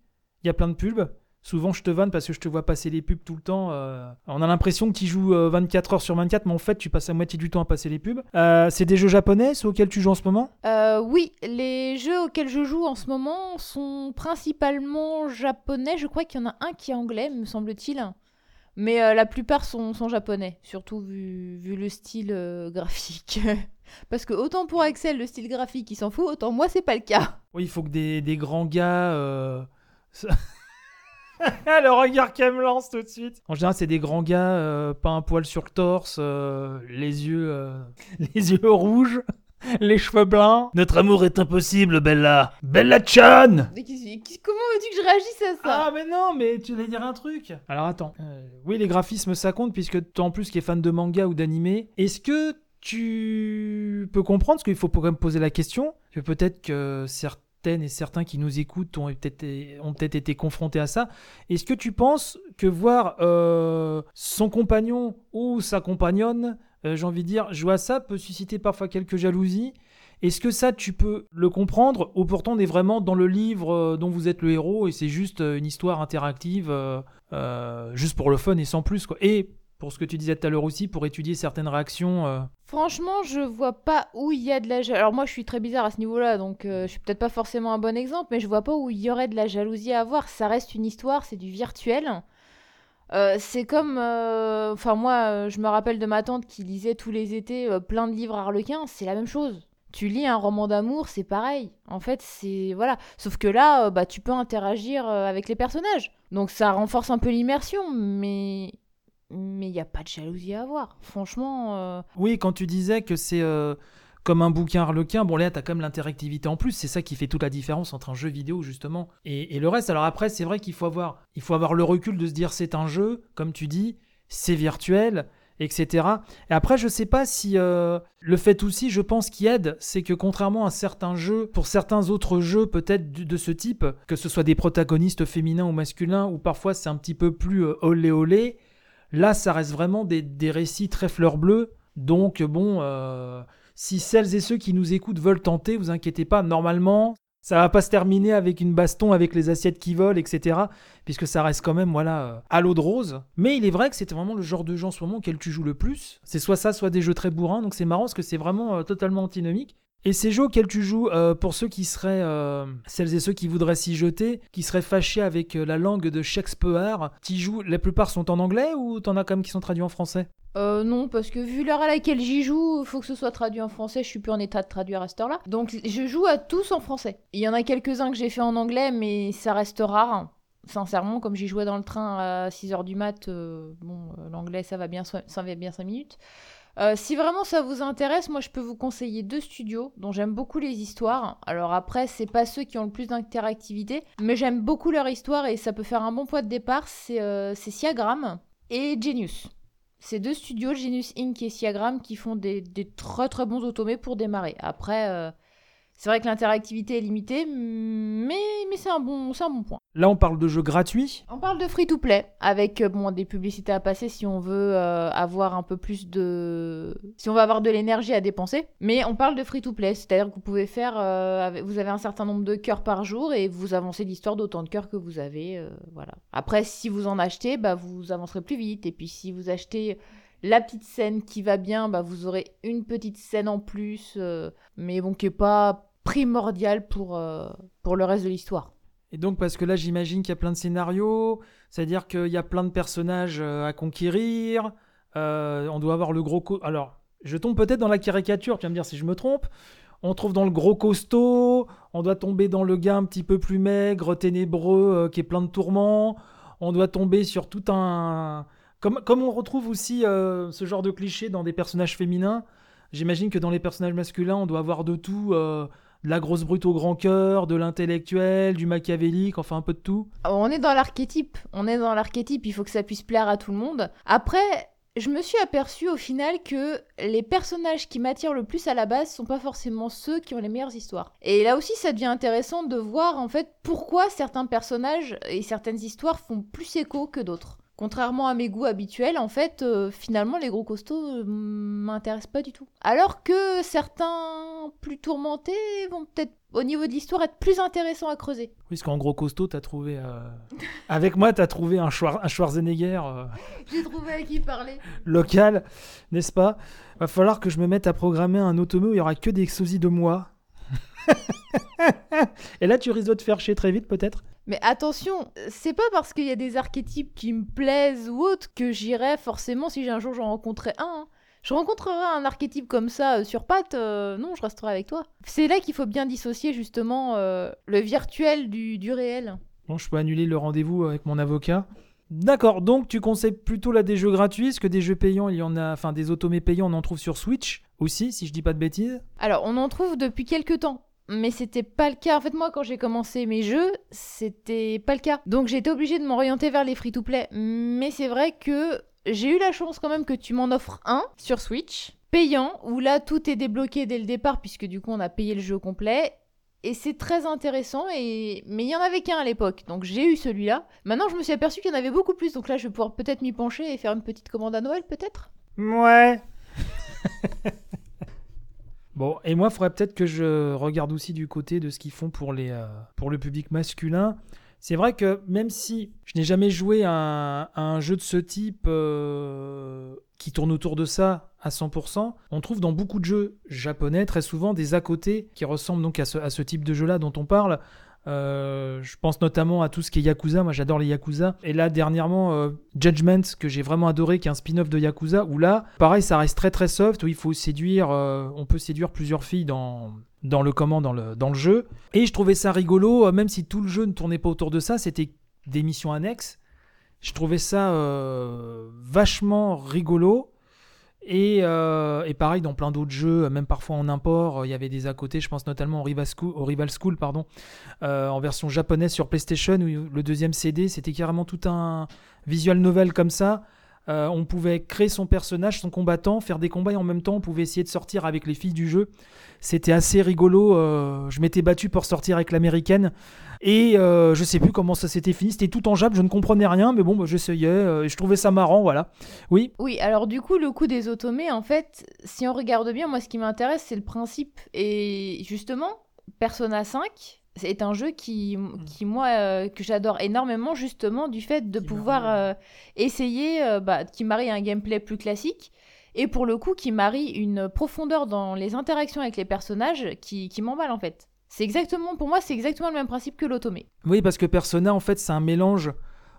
S1: il y a plein de pubs. Souvent, je te vanne parce que je te vois passer les pubs tout le temps. euh, on a l'impression que tu joues euh, 24 heures sur 24, mais en fait, tu passes la moitié du temps à passer les pubs. Euh, c'est des jeux japonais, ceux auxquels tu joues en ce moment?
S2: Euh, oui, les jeux auxquels je joue en ce moment sont principalement japonais. Je crois qu'il y en a un qui est anglais, me semble-t-il. Mais la plupart sont, sont japonais, surtout vu, vu le style graphique. Parce que autant pour Axel, le style graphique, il s'en fout, autant moi, c'est pas le cas.
S1: Oui, il faut que des, des grands gars. le regard qu'elle me lance tout de suite. En général, c'est des grands gars, euh, pas un poil sur le torse, euh, les yeux, euh, les yeux rouges, les cheveux blancs. Notre amour est impossible, Bella. Bella Chan.
S2: Mais qu'est-ce- qu'est- Comment veux-tu que je réagisse à ça?
S1: Ah mais non, mais tu allais dire un truc. Alors attends. Euh, oui, les graphismes ça compte puisque toi en plus qui es fan de manga ou d'animé, est-ce que tu peux comprendre parce qu'il faut quand même poser la question que peut-être que certains et certains qui nous écoutent ont peut-être ont peut-être été confrontés à ça. Est-ce que tu penses que voir euh, son compagnon ou sa compagnonne, euh, j'ai envie de dire, jouer à ça peut susciter parfois quelques jalousies? Est-ce que ça, tu peux le comprendre ou pourtant on est vraiment dans le livre euh, dont vous êtes le héros et c'est juste une histoire interactive, juste pour le fun et sans plus quoi? Et pour ce que tu disais tout à l'heure aussi, pour étudier certaines réactions euh.
S2: Franchement, je vois pas où il y a de la jalousie. Alors moi, je suis très bizarre à ce niveau-là, donc euh, je suis peut-être pas forcément un bon exemple, mais je vois pas où il y aurait de la jalousie à avoir. Ça reste une histoire, c'est du virtuel. Euh, c'est comme, enfin moi, je me rappelle de ma tante qui lisait tous les étés plein de livres harlequins. C'est la même chose. Tu lis un roman d'amour, c'est pareil. En fait, c'est voilà. Sauf que là, bah, tu peux interagir avec les personnages. Donc ça renforce un peu l'immersion, mais mais il n'y a pas de jalousie à avoir. Franchement. Euh,
S1: oui, quand tu disais que c'est euh, comme un bouquin harlequin, bon là, tu as quand même l'interactivité en plus. C'est ça qui fait toute la différence entre un jeu vidéo, justement, et, le reste. Alors après, c'est vrai qu'il faut avoir, il faut avoir le recul de se dire c'est un jeu, comme tu dis, c'est virtuel. Etc. Et après, je sais pas si euh, le fait aussi, je pense, qui aide, c'est que contrairement à certains jeux, pour certains autres jeux peut-être de, ce type, que ce soit des protagonistes féminins ou masculins, ou parfois c'est un petit peu plus olé olé, Là, ça reste vraiment des, récits très fleurs bleues. Donc, bon, euh, si celles et ceux qui nous écoutent veulent tenter, vous inquiétez pas, normalement, ça va pas se terminer avec une baston avec les assiettes qui volent, etc. Puisque ça reste quand même, voilà, euh, à l'eau de rose. Mais il est vrai que c'était vraiment le genre de jeu en ce auquel tu joues le plus. C'est soit ça, soit des jeux très bourrins. Donc c'est marrant parce que c'est vraiment euh, totalement antinomique. Et ces jeux auxquels tu joues, euh, pour ceux qui seraient, euh, celles et ceux qui voudraient s'y jeter, qui seraient fâchés avec euh, la langue de Shakespeare, tu joues, la plupart sont en anglais ou t'en as quand même qui sont traduits en français?
S2: Euh, non, parce que vu l'heure à laquelle j'y joue, faut que ce soit traduit en français. Je suis plus en état de traduire à cette heure-là. Donc je joue à tous en français. Il y en a quelques-uns que j'ai fait en anglais, mais ça reste rare. Sincèrement, comme j'y jouais dans le train à 6h du mat, bon, l'anglais ça va bien, ça va bien 5 minutes. Euh, si vraiment ça vous intéresse, moi je peux vous conseiller deux studios dont j'aime beaucoup les histoires. Alors après, c'est pas ceux qui ont le plus d'interactivité, mais j'aime beaucoup leur histoire et ça peut faire un bon point de départ. C'est euh, Siagram et Genius. C'est deux studios, Genius Inc. et Siagram, qui font des, très très bons automés pour démarrer. Après, euh, c'est vrai que l'interactivité est limitée, mais, mais c'est un, bon, un bon point.
S1: Là, on parle de jeux gratuits?
S2: On parle de free-to-play, avec euh, bon, des publicités à passer si on veut euh, avoir un peu plus de... Si on veut avoir de l'énergie à dépenser. Mais on parle de free-to-play, c'est-à-dire que vous pouvez faire... Euh, vous avez un certain nombre de cœurs par jour et vous avancez l'histoire d'autant de cœurs que vous avez. voilà. Après, si vous en achetez, bah, vous avancerez plus vite. Et puis si vous achetez la petite scène qui va bien, bah, vous aurez une petite scène en plus, mais bon, qui n'est pas primordial pour, euh, pour le reste de l'histoire.
S1: Et donc, parce que là, j'imagine qu'il y a plein de scénarios, c'est-à-dire qu'il y a plein de personnages euh, à conquérir, euh, on doit avoir le gros... Alors, je tombe peut-être dans la caricature, tu vas me dire si je me trompe, on trouve dans le gros costaud, on doit tomber dans le gars un petit peu plus maigre, ténébreux, qui est plein de tourments, on doit tomber sur tout un... Comme, comme on retrouve aussi ce genre de cliché dans des personnages féminins, j'imagine que dans les personnages masculins, on doit avoir de tout de la grosse brute au grand cœur, de l'intellectuel, du machiavélique, enfin un peu de tout.
S2: On est dans l'archétype, on est dans l'archétype, il faut que ça puisse plaire à tout le monde. Après, je me suis aperçu au final que les personnages qui m'attirent le plus à la base sont pas forcément ceux qui ont les meilleures histoires. Et là aussi, ça devient intéressant de voir en fait pourquoi certains personnages et certaines histoires font plus écho que d'autres. Contrairement à mes goûts habituels, en fait, euh, finalement, les gros costauds euh, m'intéressent pas du tout. Alors que certains plus tourmentés vont peut-être, au niveau de l'histoire, être plus intéressants à creuser.
S1: Oui, parce qu'en gros costaud, t'as trouvé... Euh, avec moi, t'as trouvé un, un Schwarzenegger...
S2: J'ai trouvé à qui parler.
S1: Local, n'est-ce pas? Va falloir que je me mette à programmer un automobile où il y aura que des sosies de moi. Et là, tu risques de te faire chier très vite, peut-être?
S2: Mais attention, c'est pas parce qu'il y a des archétypes qui me plaisent ou autres que j'irai forcément si un jour j'en rencontrais un. Hein. Je rencontrerai un archétype comme ça euh, sur patte, euh, non, je resterai avec toi. C'est là qu'il faut bien dissocier justement euh, le virtuel du, du réel.
S1: Bon, je peux annuler le rendez-vous avec mon avocat. D'accord, donc tu conseilles plutôt là des jeux gratuits, est-ce que des jeux payants, il y en a, enfin des automés payants, on en trouve sur Switch aussi, si je dis pas de bêtises?
S2: Alors, on en trouve depuis quelques temps mais c'était pas le cas. En fait, moi, quand j'ai commencé mes jeux, c'était pas le cas. Donc, j'ai été obligée de m'orienter vers les free-to-play. Mais c'est vrai que j'ai eu la chance quand même que tu m'en offres un sur Switch, payant, où là, tout est débloqué dès le départ, puisque du coup, on a payé le jeu complet. et c'est très intéressant. Et... Mais il y en avait qu'un à l'époque, donc j'ai eu celui-là. Maintenant, je me suis aperçu qu'il y en avait beaucoup plus, donc là, je vais pouvoir peut-être m'y pencher et faire une petite commande à Noël, peut-être?
S1: Ouais. bon, et moi, il faudrait peut-être que je regarde aussi du côté de ce qu'ils font pour, les, euh, pour le public masculin. C'est vrai que même si je n'ai jamais joué à un, jeu de ce type euh, qui tourne autour de ça à 100%, on trouve dans beaucoup de jeux japonais très souvent des à côté qui ressemblent donc à ce, à ce type de jeu-là dont on parle. Euh, je pense notamment à tout ce qui est Yakuza, moi j'adore les Yakuza. Et là dernièrement, euh, Judgment, que j'ai vraiment adoré, qui est un spin-off de Yakuza, où là, pareil, ça reste très très soft, où il faut séduire, euh, on peut séduire plusieurs filles dans, dans le comment, dans le, dans le jeu. Et je trouvais ça rigolo, même si tout le jeu ne tournait pas autour de ça, c'était des missions annexes. Je trouvais ça vachement rigolo. Et, euh, et pareil, dans plein d'autres jeux, même parfois en import, il y avait des à côté. Je pense notamment au Rival School, au Rival School pardon, euh, en version japonaise sur PlayStation, où le deuxième CD, c'était carrément tout un visual novel comme ça. Euh, on pouvait créer son personnage, son combattant, faire des combats et en même temps on pouvait essayer de sortir avec les filles du jeu. C'était assez rigolo. euh, je m'étais battu pour sortir avec l'américaine et euh, je sais plus comment ça s'était fini. C'était tout en jap, je ne comprenais rien, mais bon, bah, j'essayais euh, et je trouvais ça marrant, voilà. Oui,
S2: Oui, alors du coup, le coup des automés, en fait, si on regarde bien, moi, ce qui m'intéresse, c'est le principe. Et justement, Persona 5 est un jeu qui, qui moi, euh, que j'adore énormément, justement, du fait de
S1: Qui
S2: pouvoir euh, essayer, euh, bah, qui marie un gameplay plus classique. Et pour le coup, qui marie une profondeur dans les interactions avec les personnages qui, qui m'emballe, en fait. C'est exactement, pour moi, c'est exactement le même principe que l'automé.
S1: Oui, parce que Persona, en fait, c'est un mélange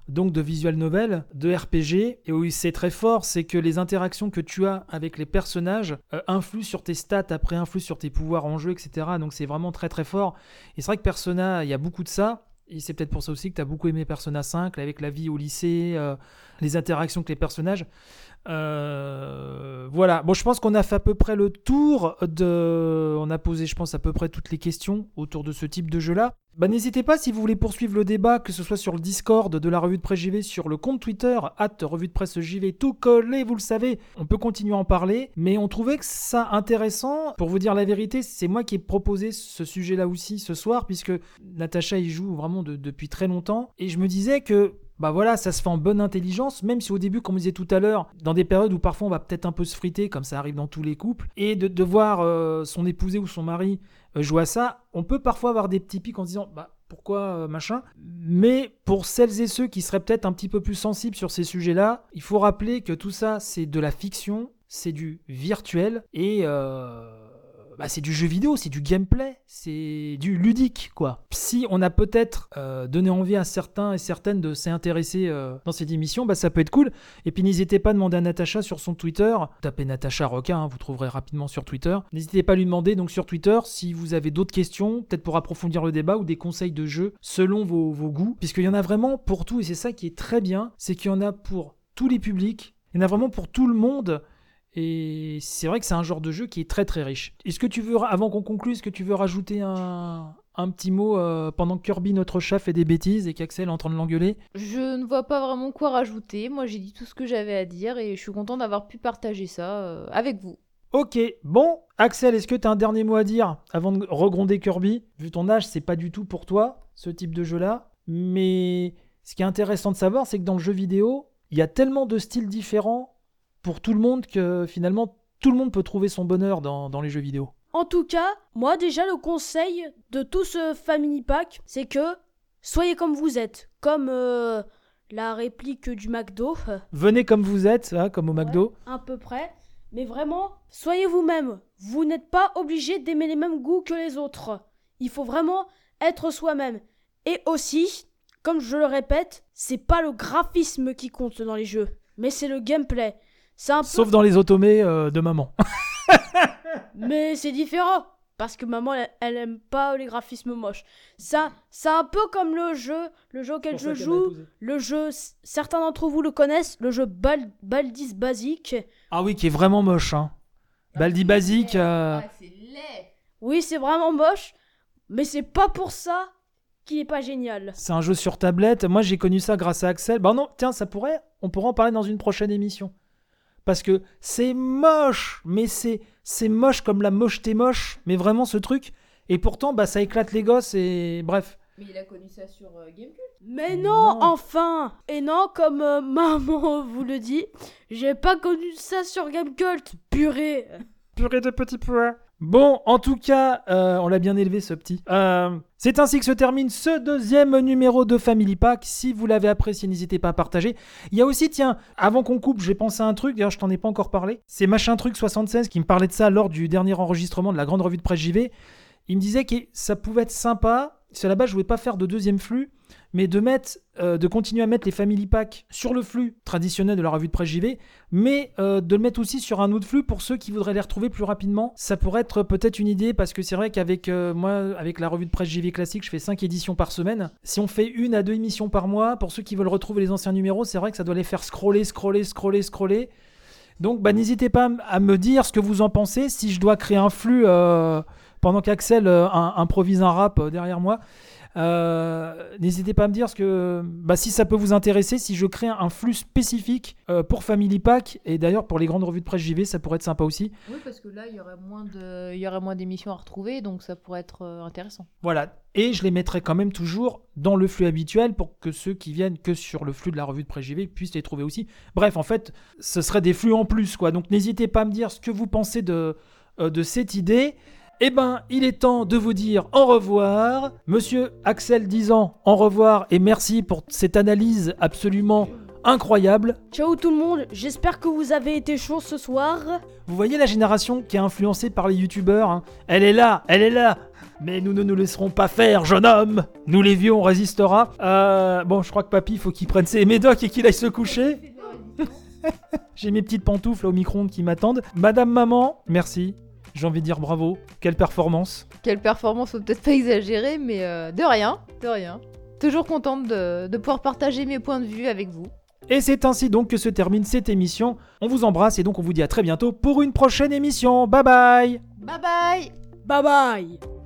S1: donc de visual novel, de RPG, et où c'est très fort, c'est que les interactions que tu as avec les personnages euh, influent sur tes stats, après influent sur tes pouvoirs en jeu, etc. Donc c'est vraiment très très fort. Et c'est vrai que Persona, il y a beaucoup de ça. Et c'est peut-être pour ça aussi que tu as beaucoup aimé Persona 5, avec la vie au lycée, euh, les interactions avec les personnages. Euh, voilà, bon, je pense qu'on a fait à peu près le tour de. On a posé, je pense, à peu près toutes les questions autour de ce type de jeu-là. Bah, n'hésitez pas si vous voulez poursuivre le débat, que ce soit sur le Discord de la revue de presse JV, sur le compte Twitter, at revue de presse JV, tout collé, vous le savez, on peut continuer à en parler, mais on trouvait que ça intéressant. Pour vous dire la vérité, c'est moi qui ai proposé ce sujet-là aussi ce soir, puisque Natacha y joue vraiment de- depuis très longtemps, et je me disais que bah voilà, ça se fait en bonne intelligence, même si au début, comme on disait tout à l'heure, dans des périodes où parfois on va peut-être un peu se friter, comme ça arrive dans tous les couples, et de, voir euh, son épousé ou son mari euh, jouer à ça, on peut parfois avoir des petits pics en se disant, bah pourquoi euh, machin. Mais pour celles et ceux qui seraient peut-être un petit peu plus sensibles sur ces sujets-là, il faut rappeler que tout ça, c'est de la fiction, c'est du virtuel, et bah, c'est du jeu vidéo, c'est du gameplay, c'est du ludique, quoi. Si on a peut-être euh, donné envie à certains et certaines de s'y intéresser euh, dans cette émission, bah, ça peut être cool. Et puis n'hésitez pas à demander à Natacha sur son Twitter, tapez Natacha Roca, hein, vous trouverez rapidement sur Twitter. N'hésitez pas à lui demander donc sur Twitter si vous avez d'autres questions, peut-être pour approfondir le débat ou des conseils de jeu selon vos goûts, puisqu'il y en a vraiment pour tout, et c'est ça qui est très bien, c'est qu'il y en a pour tous les publics, il y en a vraiment pour tout le monde. Et c'est vrai que c'est un genre de jeu qui est très très riche. Est-ce que tu veux, avant qu'on conclue, est-ce que tu veux rajouter un, un petit mot euh, pendant que Kirby, notre chat, fait des bêtises et qu'Axel est en train de l'engueuler?
S2: Je ne vois pas vraiment quoi rajouter. Moi, j'ai dit tout ce que j'avais à dire et je suis content d'avoir pu partager ça euh, avec vous.
S1: Ok, bon, Axel, est-ce que tu as un dernier mot à dire avant de regronder Kirby? Vu ton âge, c'est pas du tout pour toi, ce type de jeu-là. Mais ce qui est intéressant de savoir, c'est que dans le jeu vidéo, il y a tellement de styles différents pour tout le monde que finalement, tout le monde peut trouver son bonheur dans, dans les jeux vidéo.
S3: En tout cas, moi déjà le conseil de tout ce Family Pack, c'est que soyez comme vous êtes, comme euh, la réplique du McDo,
S1: Venez comme vous êtes, hein, comme au McDo.
S3: à peu près. Mais vraiment, soyez vous-même. Vous n'êtes pas obligé d'aimer les mêmes goûts que les autres. Il faut vraiment être soi-même. Et aussi, comme je le répète, c'est pas le graphisme qui compte dans les jeux, mais c'est le gameplay. C'est un peu
S1: Sauf dans les automés euh, de maman.
S3: Mais c'est différent. Parce que maman, elle, elle aime pas les graphismes moches. Ça, c'est un peu comme le jeu, le jeu auquel je joue. Le jeu, certains d'entre vous le connaissent, le jeu Bal- Baldis Basique.
S1: Ah oui, qui est vraiment moche. Hein. Baldi Basique. euh,
S2: laid.
S3: Oui, c'est vraiment moche, mais c'est pas pour ça qu'il est pas génial.
S1: C'est un jeu sur tablette. Moi, j'ai connu ça grâce à Axel. Bah non, tiens, ça pourrait. On pourra en parler dans une prochaine émission. Parce que c'est moche, mais c'est c'est moche comme la mocheté moche. Mais vraiment, ce truc, Et pourtant, bah, ça éclate les gosses et bref.
S2: Mais il a connu ça sur euh, Gamecube.
S3: Mais non,
S1: Non.
S3: enfin Et non, comme euh, maman vous le dit, j'ai pas connu ça sur Gamecult, purée
S1: Purée de petits pois. Bon, en tout cas, euh, on l'a bien élevé ce petit. Euh, c'est ainsi que se termine ce deuxième numéro de Family Pack. Si vous l'avez apprécié, n'hésitez pas à partager. Il y a aussi, tiens, avant qu'on coupe, j'ai pensé à un truc, d'ailleurs je t'en ai pas encore parlé. C'est Machin Truc 76 qui me parlait de ça lors du dernier enregistrement de la grande revue de presse JV. Il me disait que ça pouvait être sympa. La base je voulais pas faire de deuxième flux, mais de mettre, euh, continuer à mettre les Family Pack sur le flux traditionnel de la revue de presse JV, mais euh, de le mettre aussi sur un autre flux pour ceux qui voudraient les retrouver plus rapidement. Ça pourrait être peut-être une idée parce que c'est vrai qu'avec euh, moi, avec la revue de presse JV classique, je fais 5 éditions par semaine. Si on fait une à deux émissions par mois, pour ceux qui veulent retrouver les anciens numéros, c'est vrai que ça doit les faire scroller, scroller, scroller, scroller. Donc bah, n'hésitez pas à me dire ce que vous en pensez, si je dois créer un flux pendant qu'Axel euh, improvise un rap euh, derrière moi. Euh, N'hésitez pas à me dire ce que, bah, si ça peut vous intéresser, si je crée un flux spécifique euh, pour Family Pack, et d'ailleurs pour les grandes revues de presse JV, ça pourrait être sympa aussi.
S2: Oui, parce que là, il y aurait moins de, il y aurait moins d'émissions à retrouver, donc ça pourrait être euh, intéressant.
S1: Voilà. Et je les mettrai quand même toujours dans le flux habituel pour que ceux qui viennent que sur le flux de la revue de presse JV puissent les trouver aussi. Bref, en fait, ce serait des flux en plus, quoi. Donc n'hésitez pas à me dire ce que vous pensez de, de cette idée. Eh ben, il est temps de vous dire au revoir. Monsieur Axel Dizan, au revoir et merci pour cette analyse absolument incroyable.
S3: Ciao tout le monde, j'espère que vous avez été chaud ce soir.
S1: Vous voyez la génération qui est influencée par les youtubeurs hein Elle est là, elle est là Mais nous ne nous laisserons pas faire, jeune homme Nous les vieux, on résistera. Euh, bon, je crois que papy, faut qu'il prenne ses médocs et qu'il aille se coucher. J'ai mes petites pantoufles au micro-ondes qui m'attendent. Madame Maman, merci. J'ai envie de dire bravo. Quelle performance.
S2: Quelle performance, faut peut-être pas exagérer, mais euh, de rien, de rien. Toujours contente de, de pouvoir partager mes points de vue avec vous.
S1: Et c'est ainsi donc que se termine cette émission. On vous embrasse et donc on vous dit à très bientôt pour une prochaine émission. Bye bye
S2: Bye bye
S3: Bye bye